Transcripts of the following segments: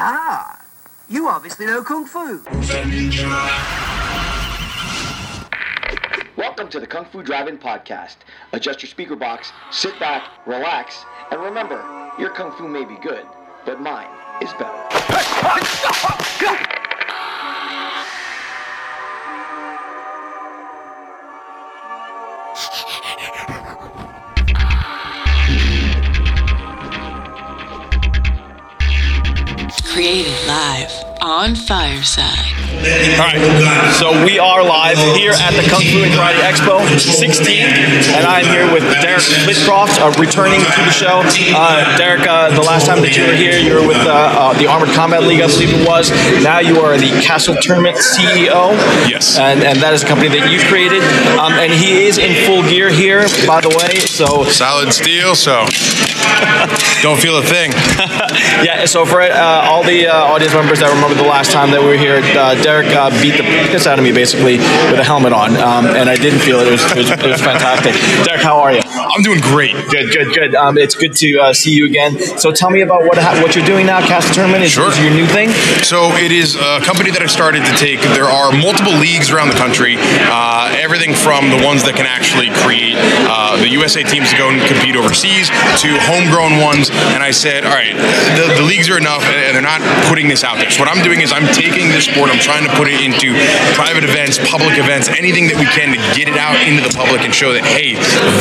Ah, you obviously know Kung Fu. Welcome to the Kung Fu Drive-In Podcast. Adjust your speaker box, sit back, relax, and remember, your Kung Fu may be good, but mine is better. Live on Fireside. All right, so we are live here at the Kung Fu and Karate Expo 16, and I'm here with Derek Flitcroft, uh, returning to the show. Uh, Derek, uh, the last time that you were here, you were with uh, uh, the Armored Combat League, I believe it was. Now you are the Castle Tournament CEO. Yes. And, and that is a company that you've created. Um, and he is in full gear here, by the way. So Solid steel, so don't feel a thing. yeah, so for uh, all the uh, audience members that remember the last time that we were here, uh, Derek uh, beat the piss out of me basically with a helmet on, um, and I didn't feel it. It was, it was, it was fantastic. Derek, how are you? I'm doing great. Good, good, good. Um, it's good to uh, see you again. So tell me about what what you're doing now. Cast Tournament is, Sure. is your new thing. So it is a company that I started to take. There are multiple leagues around the country. Uh, everything from the ones that can actually create uh, the USA teams to go and compete overseas to homegrown ones. And I said, all right, the, the leagues are enough, and they're not putting this out there. So what I'm doing is I'm taking this sport, I'm trying to put it into private events, public events, anything that we can to get it out into the public and show that hey,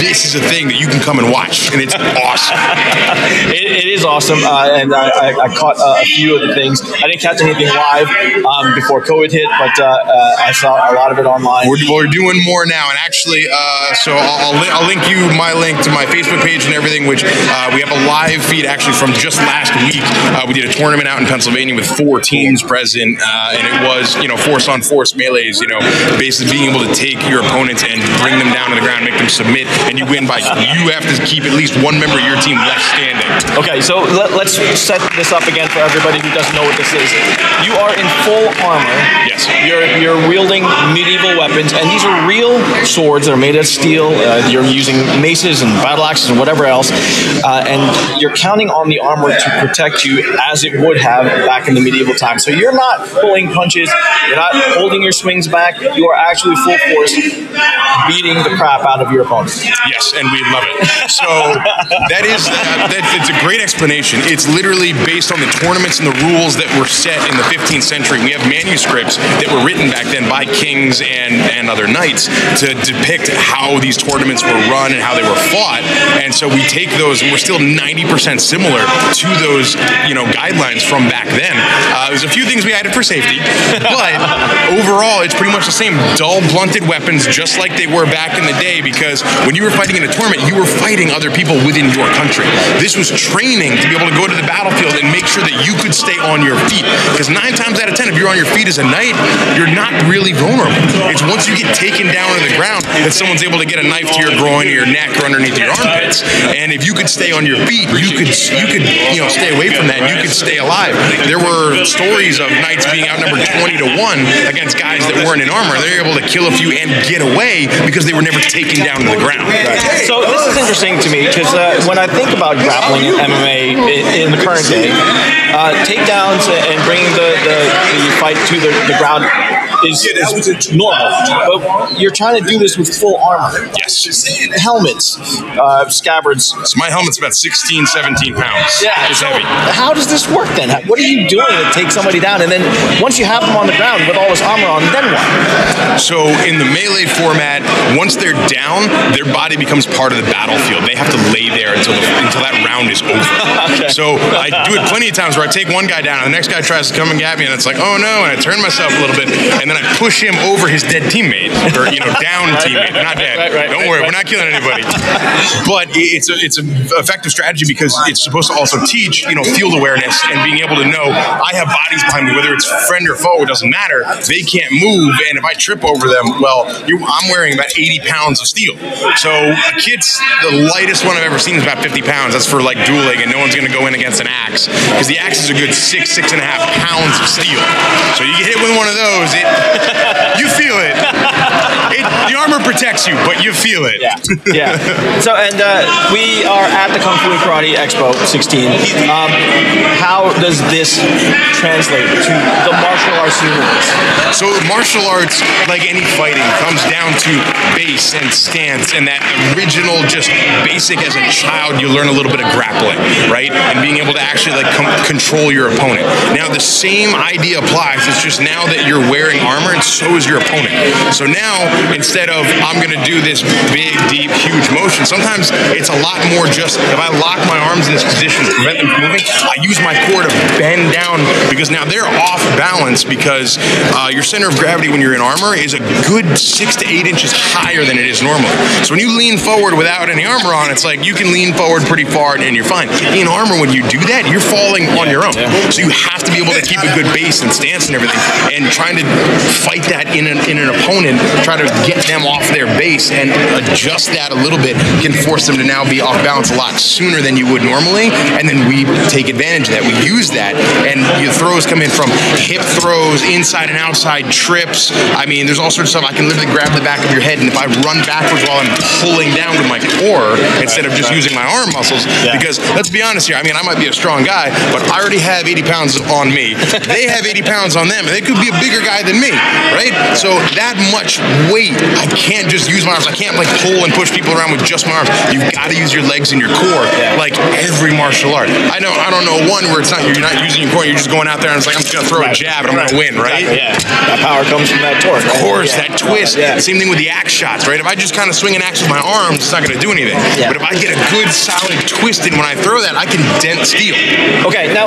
this is a thing that you can come and watch, and it's awesome. It, it is awesome, uh, and I, I, I caught uh, a few of the things. I didn't catch anything live um, before COVID hit, but uh, uh, I saw a lot of it online. We're, we're doing more now, and actually, uh, so I'll, I'll, li- I'll link you my link to my Facebook page and everything. Which uh, we have a live feed actually from just last week. Uh, we did a tournament out in Pennsylvania with four teams present, uh, and it was you know force on force melee's. You know, basically being able to take your opponents and bring them down to the ground, make them submit, and you win by you have to keep at least one member of your team left standing. Okay, so let, us set this up again for everybody who doesn't know what this is. You are in full armor. Yes. You're you're wielding medieval weapons, and these are real swords that are made of steel. Uh, you're using maces and battle axes and whatever else, uh, and you're counting on the armor to protect you as it would have back in the medieval times. So you're not pulling punches. You're not holding your swings back. You are actually full force beating the crap out of your opponent. Yes, and we love it. So that is uh, that, a great explanation. It's literally based on the tournaments and the rules that were set in the 15th century. We have manuscripts that were written back then by kings and and other knights to depict how these tournaments were run and how they were fought. And so we take those, and we're still 90% similar to those you know guidelines from back then. Uh, there's a few things we added for safety, but overall it's pretty much the same dull, blunted weapons, just like they were back in the day. Because when you were fighting in a tournament, you were fighting other people within your country. This was training to be able to go to the battlefield and make sure that you could stay on your feet. Because nine times out of ten, if you're on your feet as a knight, you're not really vulnerable. It's once you get taken down to the ground that someone's able to get a knife to your groin or your neck or underneath your armpits. And if you could stay on your feet, you could you could you know stay away from that. and You could stay alive. There were stories of knights being outnumbered twenty to one against guys that weren't in armor. They were able to kill a few and get away because they were never taken down to the ground. So this is interesting to me because uh, when I think about grappling in MMA in, in the current day, uh, takedowns and bringing the, the, the fight to the, the ground is, is normal. But you're trying to do this with full armor. Yes. Helmets, uh, scabbards. So my helmet's about 16, 17 pounds. It's so heavy. How does this work then? What are you doing to take somebody down? And then once you have them on the ground with all this armor on, then what? So in the melee format, once they're down, their body becomes part of the battlefield. They have to lay there until the, until that round is over. So I do it plenty of times where I take one guy down, and the next guy tries to come and get me, and it's like, oh no, and I turn myself a little bit, and then I push him over his dead teammate, or you know, down teammate, not dead. right, right, Don't right, worry, right. we're not killing anybody. But it's a it's an effective strategy because it's supposed to also teach you know field awareness and being able to know I have bodies behind me, whether it's friend or foe, it doesn't matter. They can't move, and if I trip over them, well, you, I'm wearing about 80 pounds of steel. So a kid's the lightest one I've ever seen is about 50 pounds. That's for like dueling, and no one's going to go in against an axe because the axe is a good six six and a half pounds of steel. So you get hit with one of those, it you feel it. The armor protects you, but you feel it. Yeah, yeah. So, and uh, we are at the Kung Fu and Karate Expo 16. Um, how does this translate to the martial arts universe? So martial arts, like any fighting, comes down to base and stance and that original, just basic as a child, you learn a little bit of grappling, right? And being able to actually like com- control your opponent. Now the same idea applies. It's just now that you're wearing armor and so is your opponent. So now instead of I'm gonna do this big, deep, huge motion, sometimes it's a lot more just if I lock my arms in this position to prevent them from moving, I use my core to bend down because now they're off balance because uh, your center of gravity when you're in armor is a good six to eight inches higher than it is normally. So when you lean forward without any armor on, it's like you can lean forward pretty far and you're fine. In armor, when you do that, you're falling on your own. So you have to be able to keep a good base and stance and everything. And trying to fight that in an, in an opponent, try to get them off their base and adjust that a little bit can force them to now be off balance a lot sooner than you would normally. And then we take advantage of that. We use that, and your throws come in from hip throws, inside and outside trips. I mean, there's all sorts of stuff. I can literally grab the back of your head, and if I run backwards while I'm pulling down with my core instead of just using my arm muscles, Yeah. because let's be honest here. I mean, I might be a strong guy, but I already have 80 pounds on me. they have 80 pounds on them, and they could be a bigger guy than me, right? So that much weight, I can't just use my arms. I can't like pull and push people around with just my arms. You've got to use your legs and your core, like every martial art. I know, I don't know one where it's not you're not using your core. You're just going out there and it's like I'm just gonna throw a jab and I'm gonna win, right? Exactly, Yeah, that power comes from that torque. Of course, Yeah. that twist. Yeah. Same thing with the axe shots, right? If I just kind of swing an axe with my arms, it's not going to do anything. Yeah. But if I get a good solid twist in when I throw that, I can dent steel. Okay, now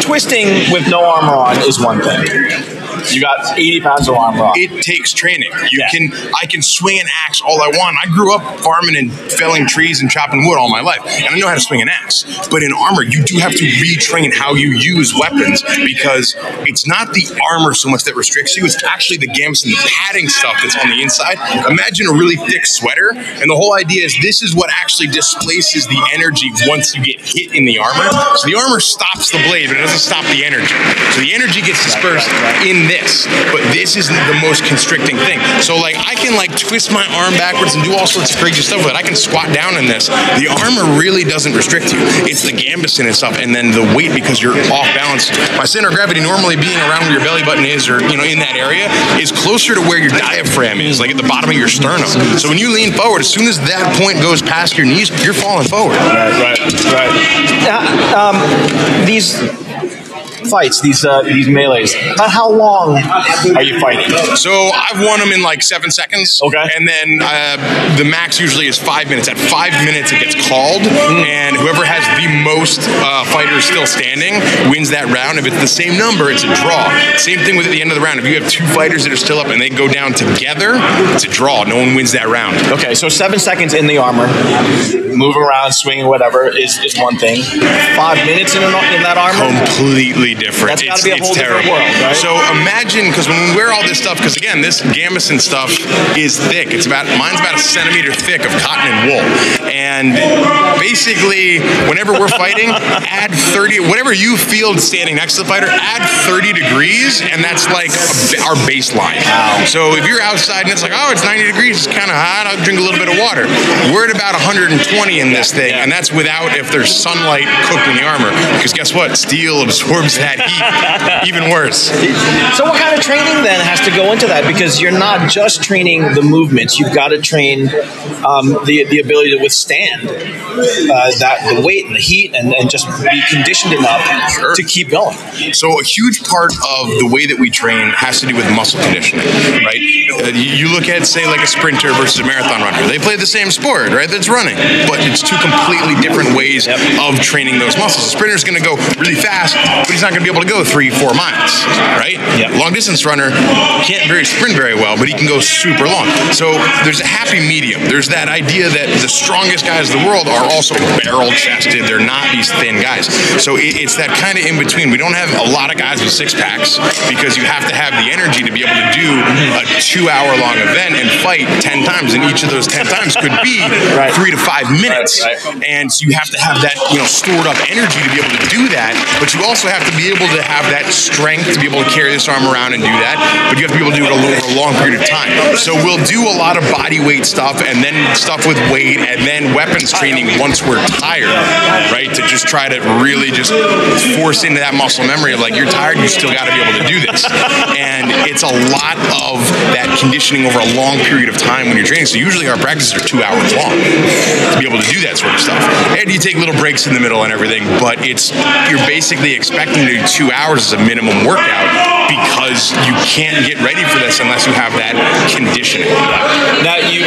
twisting with no armor on is one thing. You got 80 pounds of armor on. It takes training. You Yeah. can I can swing an axe all I want. I grew up farming and felling trees and chopping wood all my life, and I know how to swing an axe. But in armor, you do have to retrain how you use weapons because it's not the armor so much that restricts you. It's actually the gambeson, the padding stuff that's on the inside. Imagine a really thick sweater, and the whole idea is this is what actually displaces the energy once you get hit in the armor. So the armor stops the blade, but it doesn't stop the energy. So the energy gets dispersed in this, but this isn't the most constricting thing. So like I can like twist my arm backwards and do all sorts of crazy stuff with it. I can squat down in this. The armor really doesn't restrict you. It's the gambeson and stuff, and then the weight because you're off balance. My center of gravity normally being around where your belly button is, or you know in that area, is closer to where your diaphragm is, like at the bottom of your sternum. So when you lean forward, as soon as that point goes past your knees, you're falling forward. Right, right, right. Now, um, these fights, these uh, these melees, about how long are you fighting? So I've won them in like seven seconds. Okay. And then uh, the max usually is five minutes. At five minutes, it gets called, and whoever has the most uh, fighters still standing wins that round. If it's the same number, it's a draw. Same thing with at the end of the round. If you have two fighters that are still up and they go down together, it's a draw. No one wins that round. Okay, so seven seconds in the armor, moving around, swinging, whatever is, is one thing. Five minutes in, an, in that armor. completely different. That's gotta be a whole different world, right? So imagine because when we wear all this stuff, because again, this gambeson stuff is thick. It's about mine's about a centimeter thick of cotton and wool, and basically, whenever we're fighting, add thirty. Whatever you feel standing next to the fighter, add thirty degrees, and that's like a- our baseline. So if you're outside and it's like, oh, it's ninety degrees, it's kind of hot. I'll drink a little bit of water. We're at about 120 in this thing, and that's without if there's sunlight cooked in the armor. Because guess what? Steel absorbs that heat even worse. So, what kind of training then has to go into that? Because you're not just training the movements; you've got to train um, the the ability to withstand uh, that the weight and the heat, and, and just be conditioned enough Sure. to keep going. So a huge part of the way that we train has to do with muscle conditioning, right? Uh, you look at say like a sprinter versus a marathon runner. They play the same sport, right? That's running, but it's two completely different ways of training those muscles. A sprinter's going to go really fast, but he's not going to be able to go three, four miles, right? Yep. Long distance runner can't very sprint very well, but he can go super long. So there's a happy medium. There's that idea that the strongest guys in the world are also barrel chested. They're not these thin guys. So it, it's that kind of in between. We don't have a lot of guys with six packs because you have to have the energy to be able to do a two hour long event and fight 10 times. And each of those 10 times could be Right. three to five minutes. Right, right. And so you have to have that, you know, stored up energy to be able to do that. But you also have to be able to have that strength to be able to carry this arm around and do that, but you have to be able to do it over a long period of time. So we'll do a lot of body weight stuff and then stuff with weight and then weapons training once we're tired, right? To just try to really just force into that muscle memory of like, you're tired, you still got to be able to do this. And it's a lot of that conditioning over a long period of time when you're training. So usually our practices are two hours long to be able to do that sort of stuff. And you take little breaks in the middle and everything, but it's you're basically expecting to do two hours as a minimum workout because you can't get ready for this unless you have that conditioning. Now, you,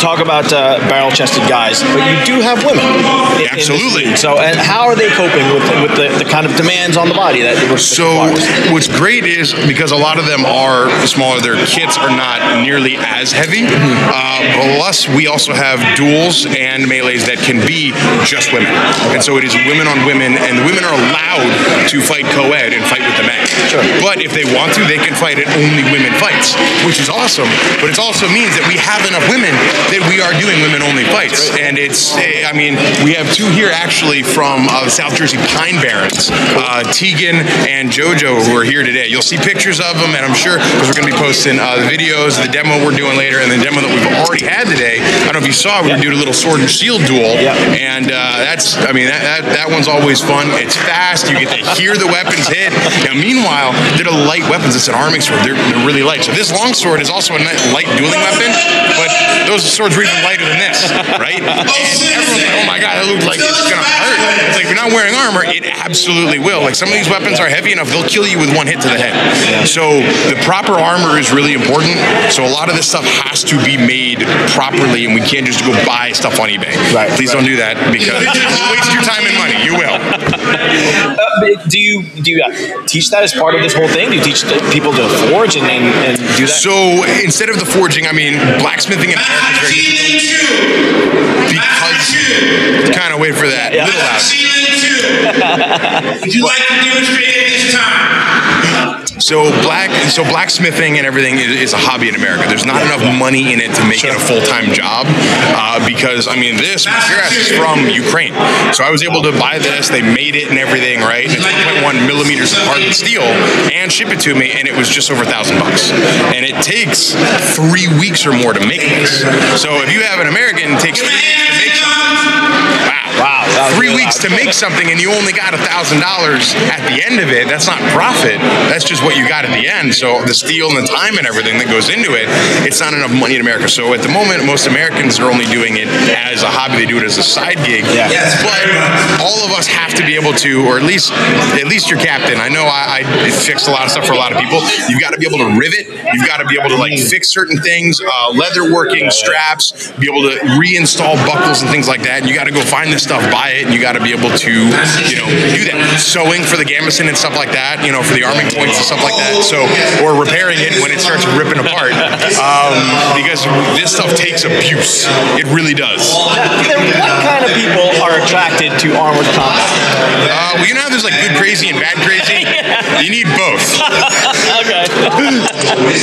talk about uh, barrel chested guys, but you do have women. in- in Absolutely. league. so, and how are they coping with, with the, the kind of demands on the body that it So requires? what's great is because a lot of them are smaller, their kits are not nearly as heavy. Uh, plus, we also have duels and melees that can be just women, and so it is women on women, and the women are allowed to fight co-ed and fight with the men. Sure. But if they want to, they can fight at only women fights, which is awesome. But it also means that we have enough women that we are doing women-only fights, and it's eh, I mean we have two here actually from uh, South Jersey Pine Barrens, uh, Tegan and JoJo who are here today. You'll see pictures of them, and I'm sure because we're going to be posting uh, the videos, the demo we're doing later, and the demo that we've already had today. I don't know if you saw, we were doing a little sword and shield duel, Yeah. and uh, that's I mean that, that that one's always fun. It's fast. You get to hear the weapons hit. Now, meanwhile, they're the light weapons. It's an arming sword. They're, they're really light. So this long sword is also a light dueling weapon, but those swords were even lighter than this, right? And everyone's like, oh my god, that looks like it's gonna hurt. It's like if you're not wearing armor, it absolutely will. Like some of these weapons are heavy enough, they'll kill you with one hit to the head. So the proper armor is really important. So a lot of this stuff has to be made properly, and we can't just go buy stuff on eBay. Right, Please don't do that because you'll waste your time and money. You will. Uh, do you do you uh, teach that as part of this whole thing? Do you teach the people to forge and, and, and do that? So instead of the forging, I mean blacksmithing in America is very because kind of wait for that. Yeah. Little loud. Would you like to demonstrate at this time? So black, so blacksmithing and everything is, is a hobby in America. There's not enough money in it to make it a full time job uh, because I mean this is from Ukraine. So I was able to buy this. They made it and everything right. And it's 1.1 millimeters of hardened steel and ship it to me, and it was just over a thousand bucks. And it takes three weeks or more to make this. So if you have an American, it takes three weeks to make Three weeks to make something and you only got a thousand dollars at the end of it. That's not profit. That's just what you got at the end. So the steel and the time and everything that goes into it, it's not enough money in America. So at the moment, most Americans are only doing it as a hobby. They do it as a side gig. Yeah. But all of us have to be able to, or at least at least your captain. I know I, I fixed a lot of stuff for a lot of people. You've got to be able to rivet. You've got to be able to like fix certain things, uh, leather working, straps, be able to reinstall buckles and things like that. And you got to go find this stuff, buy you got to be able to, you know, do that. Sewing for the gambeson and stuff like that, you know, for the arming points and stuff like that. So, or repairing it when it starts ripping apart, um, because this stuff takes abuse. It really does. What kind of people are attracted to armored combat? Uh, well, you know how there's like good crazy and bad crazy? You need both. Okay.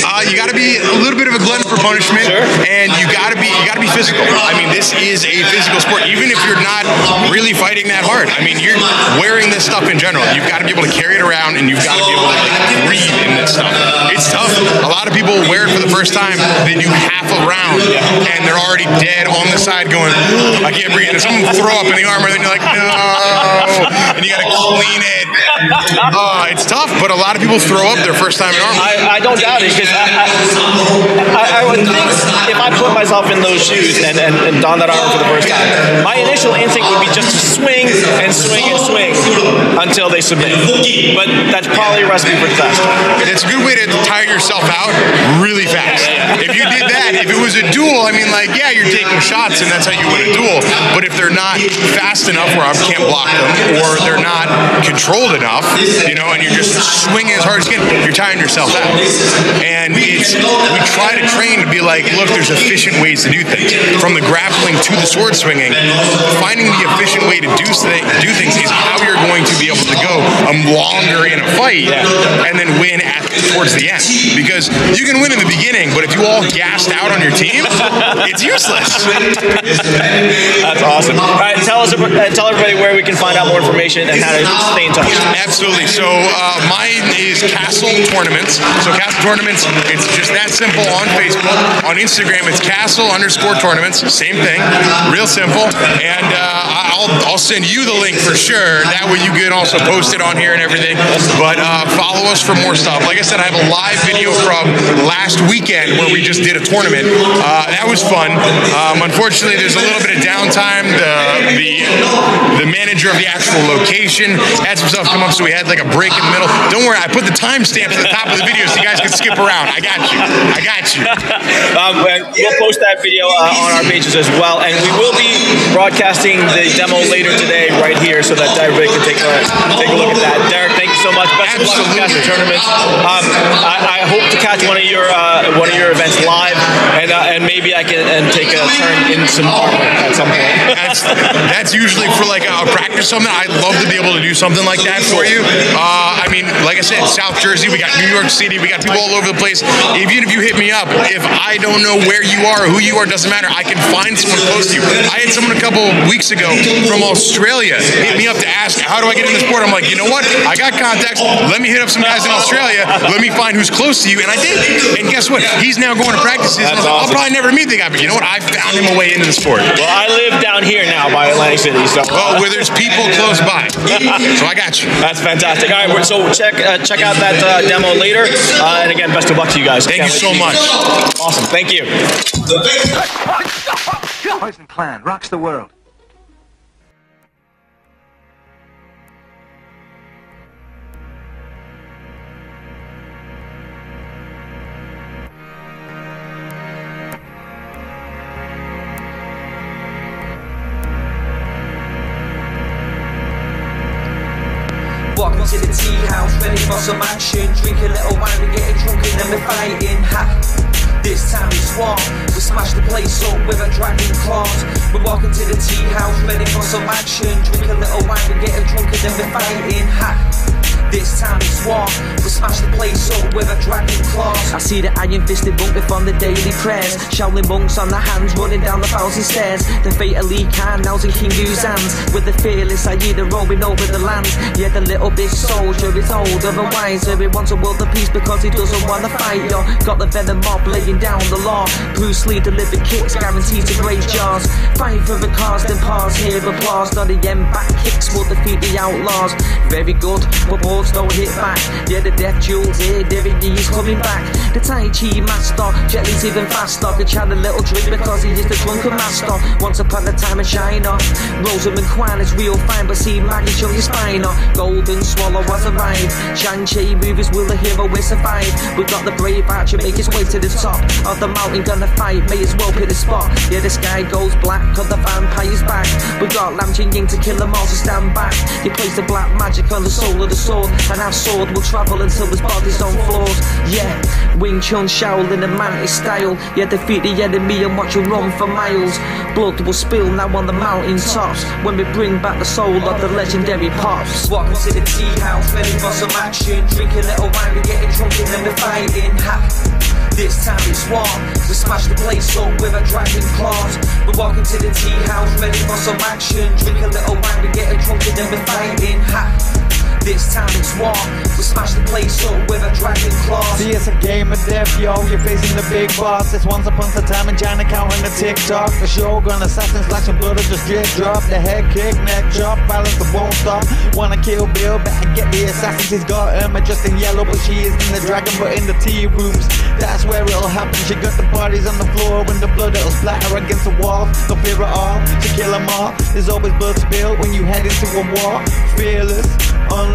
Uh, you got to be a little bit of a glutton for punishment, Sure. and you got to be you got to be physical. I mean, this is a physical sport, even if you're not really fighting that hard. I mean, you're wearing this stuff in general. You've got to be able to carry it around, and you've got to be able to like breathe in this stuff. It's tough. A lot of people wear it for the first time. They do half a round, and they're already dead on the side, going, "I can't breathe." And someone throw up in the armor, then you're like, "No," and you got to clean it. Uh, it's tough, but a lot of people throw up their first time in. I, I don't doubt it because I, I, I, would think if I put myself in those shoes and, and, and don that armor for the first time, my initial instinct would be just to swing and swing and swing until they submit. But that's probably a recipe for disaster. It's a good way to tire yourself out really fast. If you did that, if it was a duel, I mean, like, yeah, you're taking shots and that's how you win a duel. But if they're not fast enough where I can't block them, or they're not controlled enough, you know, and you're just swinging as hard as you can, you're tiring yourself out. And it's we try to train to be like, look, there's efficient ways to do things. From the grappling to the sword swinging, finding the efficient way to do, do things is how you're going to be able to go um, longer in a fight and then win at towards the end. Because you can win in the beginning, but if you all gassed out on your team, it's useless. That's awesome. All right, tell us, uh, tell everybody where we can find out more information and how to stay in touch. Absolutely. So uh, mine is Castle Tournaments. So Castle Tournaments, it's just that simple on Facebook. On Instagram, it's Castle underscore Tournaments. Same thing. Real simple. And uh, I'll I'll send you the link for sure. That way you can also post it on here and everything. But uh, follow us for more stuff. Like I said, I have a live video from last weekend where we just did a tournament. Uh, that was fun. Um, unfortunately, there's a little bit of downtime. The the the manager of the actual location had some stuff come up, so we had like a break in the middle. Don't worry, I put the timestamp at top of the video so you guys can skip around. I got you. I got you. Um, we'll post that video uh, on our pages as well, and we will be broadcasting the demo later today right here, so that everybody can take a take a look at that. Derek, so much. Best of luck with Castle tournaments. Um, I, I hope to catch one of your uh, one of your events live, and uh, and maybe I can and take a turn in some armor at some point. That's that's usually for like a practice something. I'd love to be able to do something like that for you. Uh, I mean, like I said, South Jersey, we got New York City, we got people all over the place. Even if you hit me up, if I don't know where you are or who you are, doesn't matter. I can find someone close to you. I had someone a couple weeks ago from Australia hit me up to ask, how do I get in the sport? I'm like, you know what? I got contacts. Let me hit up some guys in Australia. Let me find who's close to you. And I did. And guess what? He's now going to practices. And I was like, I'll probably never meet the guy, but you know what? I found him a way into the sport. Well, I live down here now by Atlantic City, so Well, where there's people close by. So I got you. that's fantastic. All right, so check uh, check out that uh, demo later, uh, and again, best of luck to you guys. Thank you so much. see Awesome, thank you. Poison Clan rocks the world. Ready for some action. Drink a little wine, we getting drunk and then we're fighting. Ha! This time it's war. We smash the place up with a dragon claws. We're walking to the tea house, ready for some action. Drink a little wine, we getting drunk and then we're fighting. Ha! This time it's war. We smash the place up with a dragon claws. I see the iron fisted monk from the daily prayers. Shaolin monks on the hands running down the thousand stairs. The fatally Khan now's in King Yu's hands. With the fearless Hyena rolling over the land. Yeah, the little big soldier is old, otherwise. He wants a world of peace because he doesn't want to fight. Yo, got the venom mob laying down the law. Bruce Lee delivered kicks guaranteed to break jaws. Fight for the cause, then pause. Hear applause. Not the end back kicks will defeat the outlaws. Very good, but balls don't hit back. Yeah, the death jewels here, Derek Lee's coming back. The Tai Chi master, Jet Li's even faster. Could chat a little drink because he is the drunken master. Once upon a time in China, Rosamund Kwan is real fine, but see Maggie show your spine. Golden swallow has arrived. Shang-Chi movies will the hero will survive. We got the brave archer make his way to the top of the mountain, gonna fight. May as well pick the spot. Yeah, the sky goes black, cause the vampire's back. We got Lam Ching Ying to kill them all, so stand back. He plays the black magic on the soul of the sword, and our sword will travel until his body's on floors. Yeah, Wing Chun Shaolin and Mantis style. Yeah, defeat the enemy and watch him run for miles. Blood will spill now on the mountain tops when we bring back the soul of the legendary pops. Welcome to the tea house, ready for some action. Drink a little wine, we getting drunk and then we're fighting. Ha. This time it's war. We smash the place up with a dragon claws. We're walking to the tea house, ready for some action. Drink a little wine, we getting drunk and then we're fighting. Ha. This time it's war. We smash the place up with a dragon claw. See, it's a game of death, yo. You're facing the big boss. It's once upon a time in China counting the tick tock. The shogun, assassins, slashing blood, or just drip drop. The head kick, neck chop, violence that won't stop. Wanna kill Bill, better get the assassins. He's got Irma just in yellow, but she isn't the dragon, but in the tea rooms. That's where it'll happen. She got the bodies on the floor when the blood it'll splatter against the wall. No fear at all to kill them all. There's always blood spilled when you head into a war. Fearless,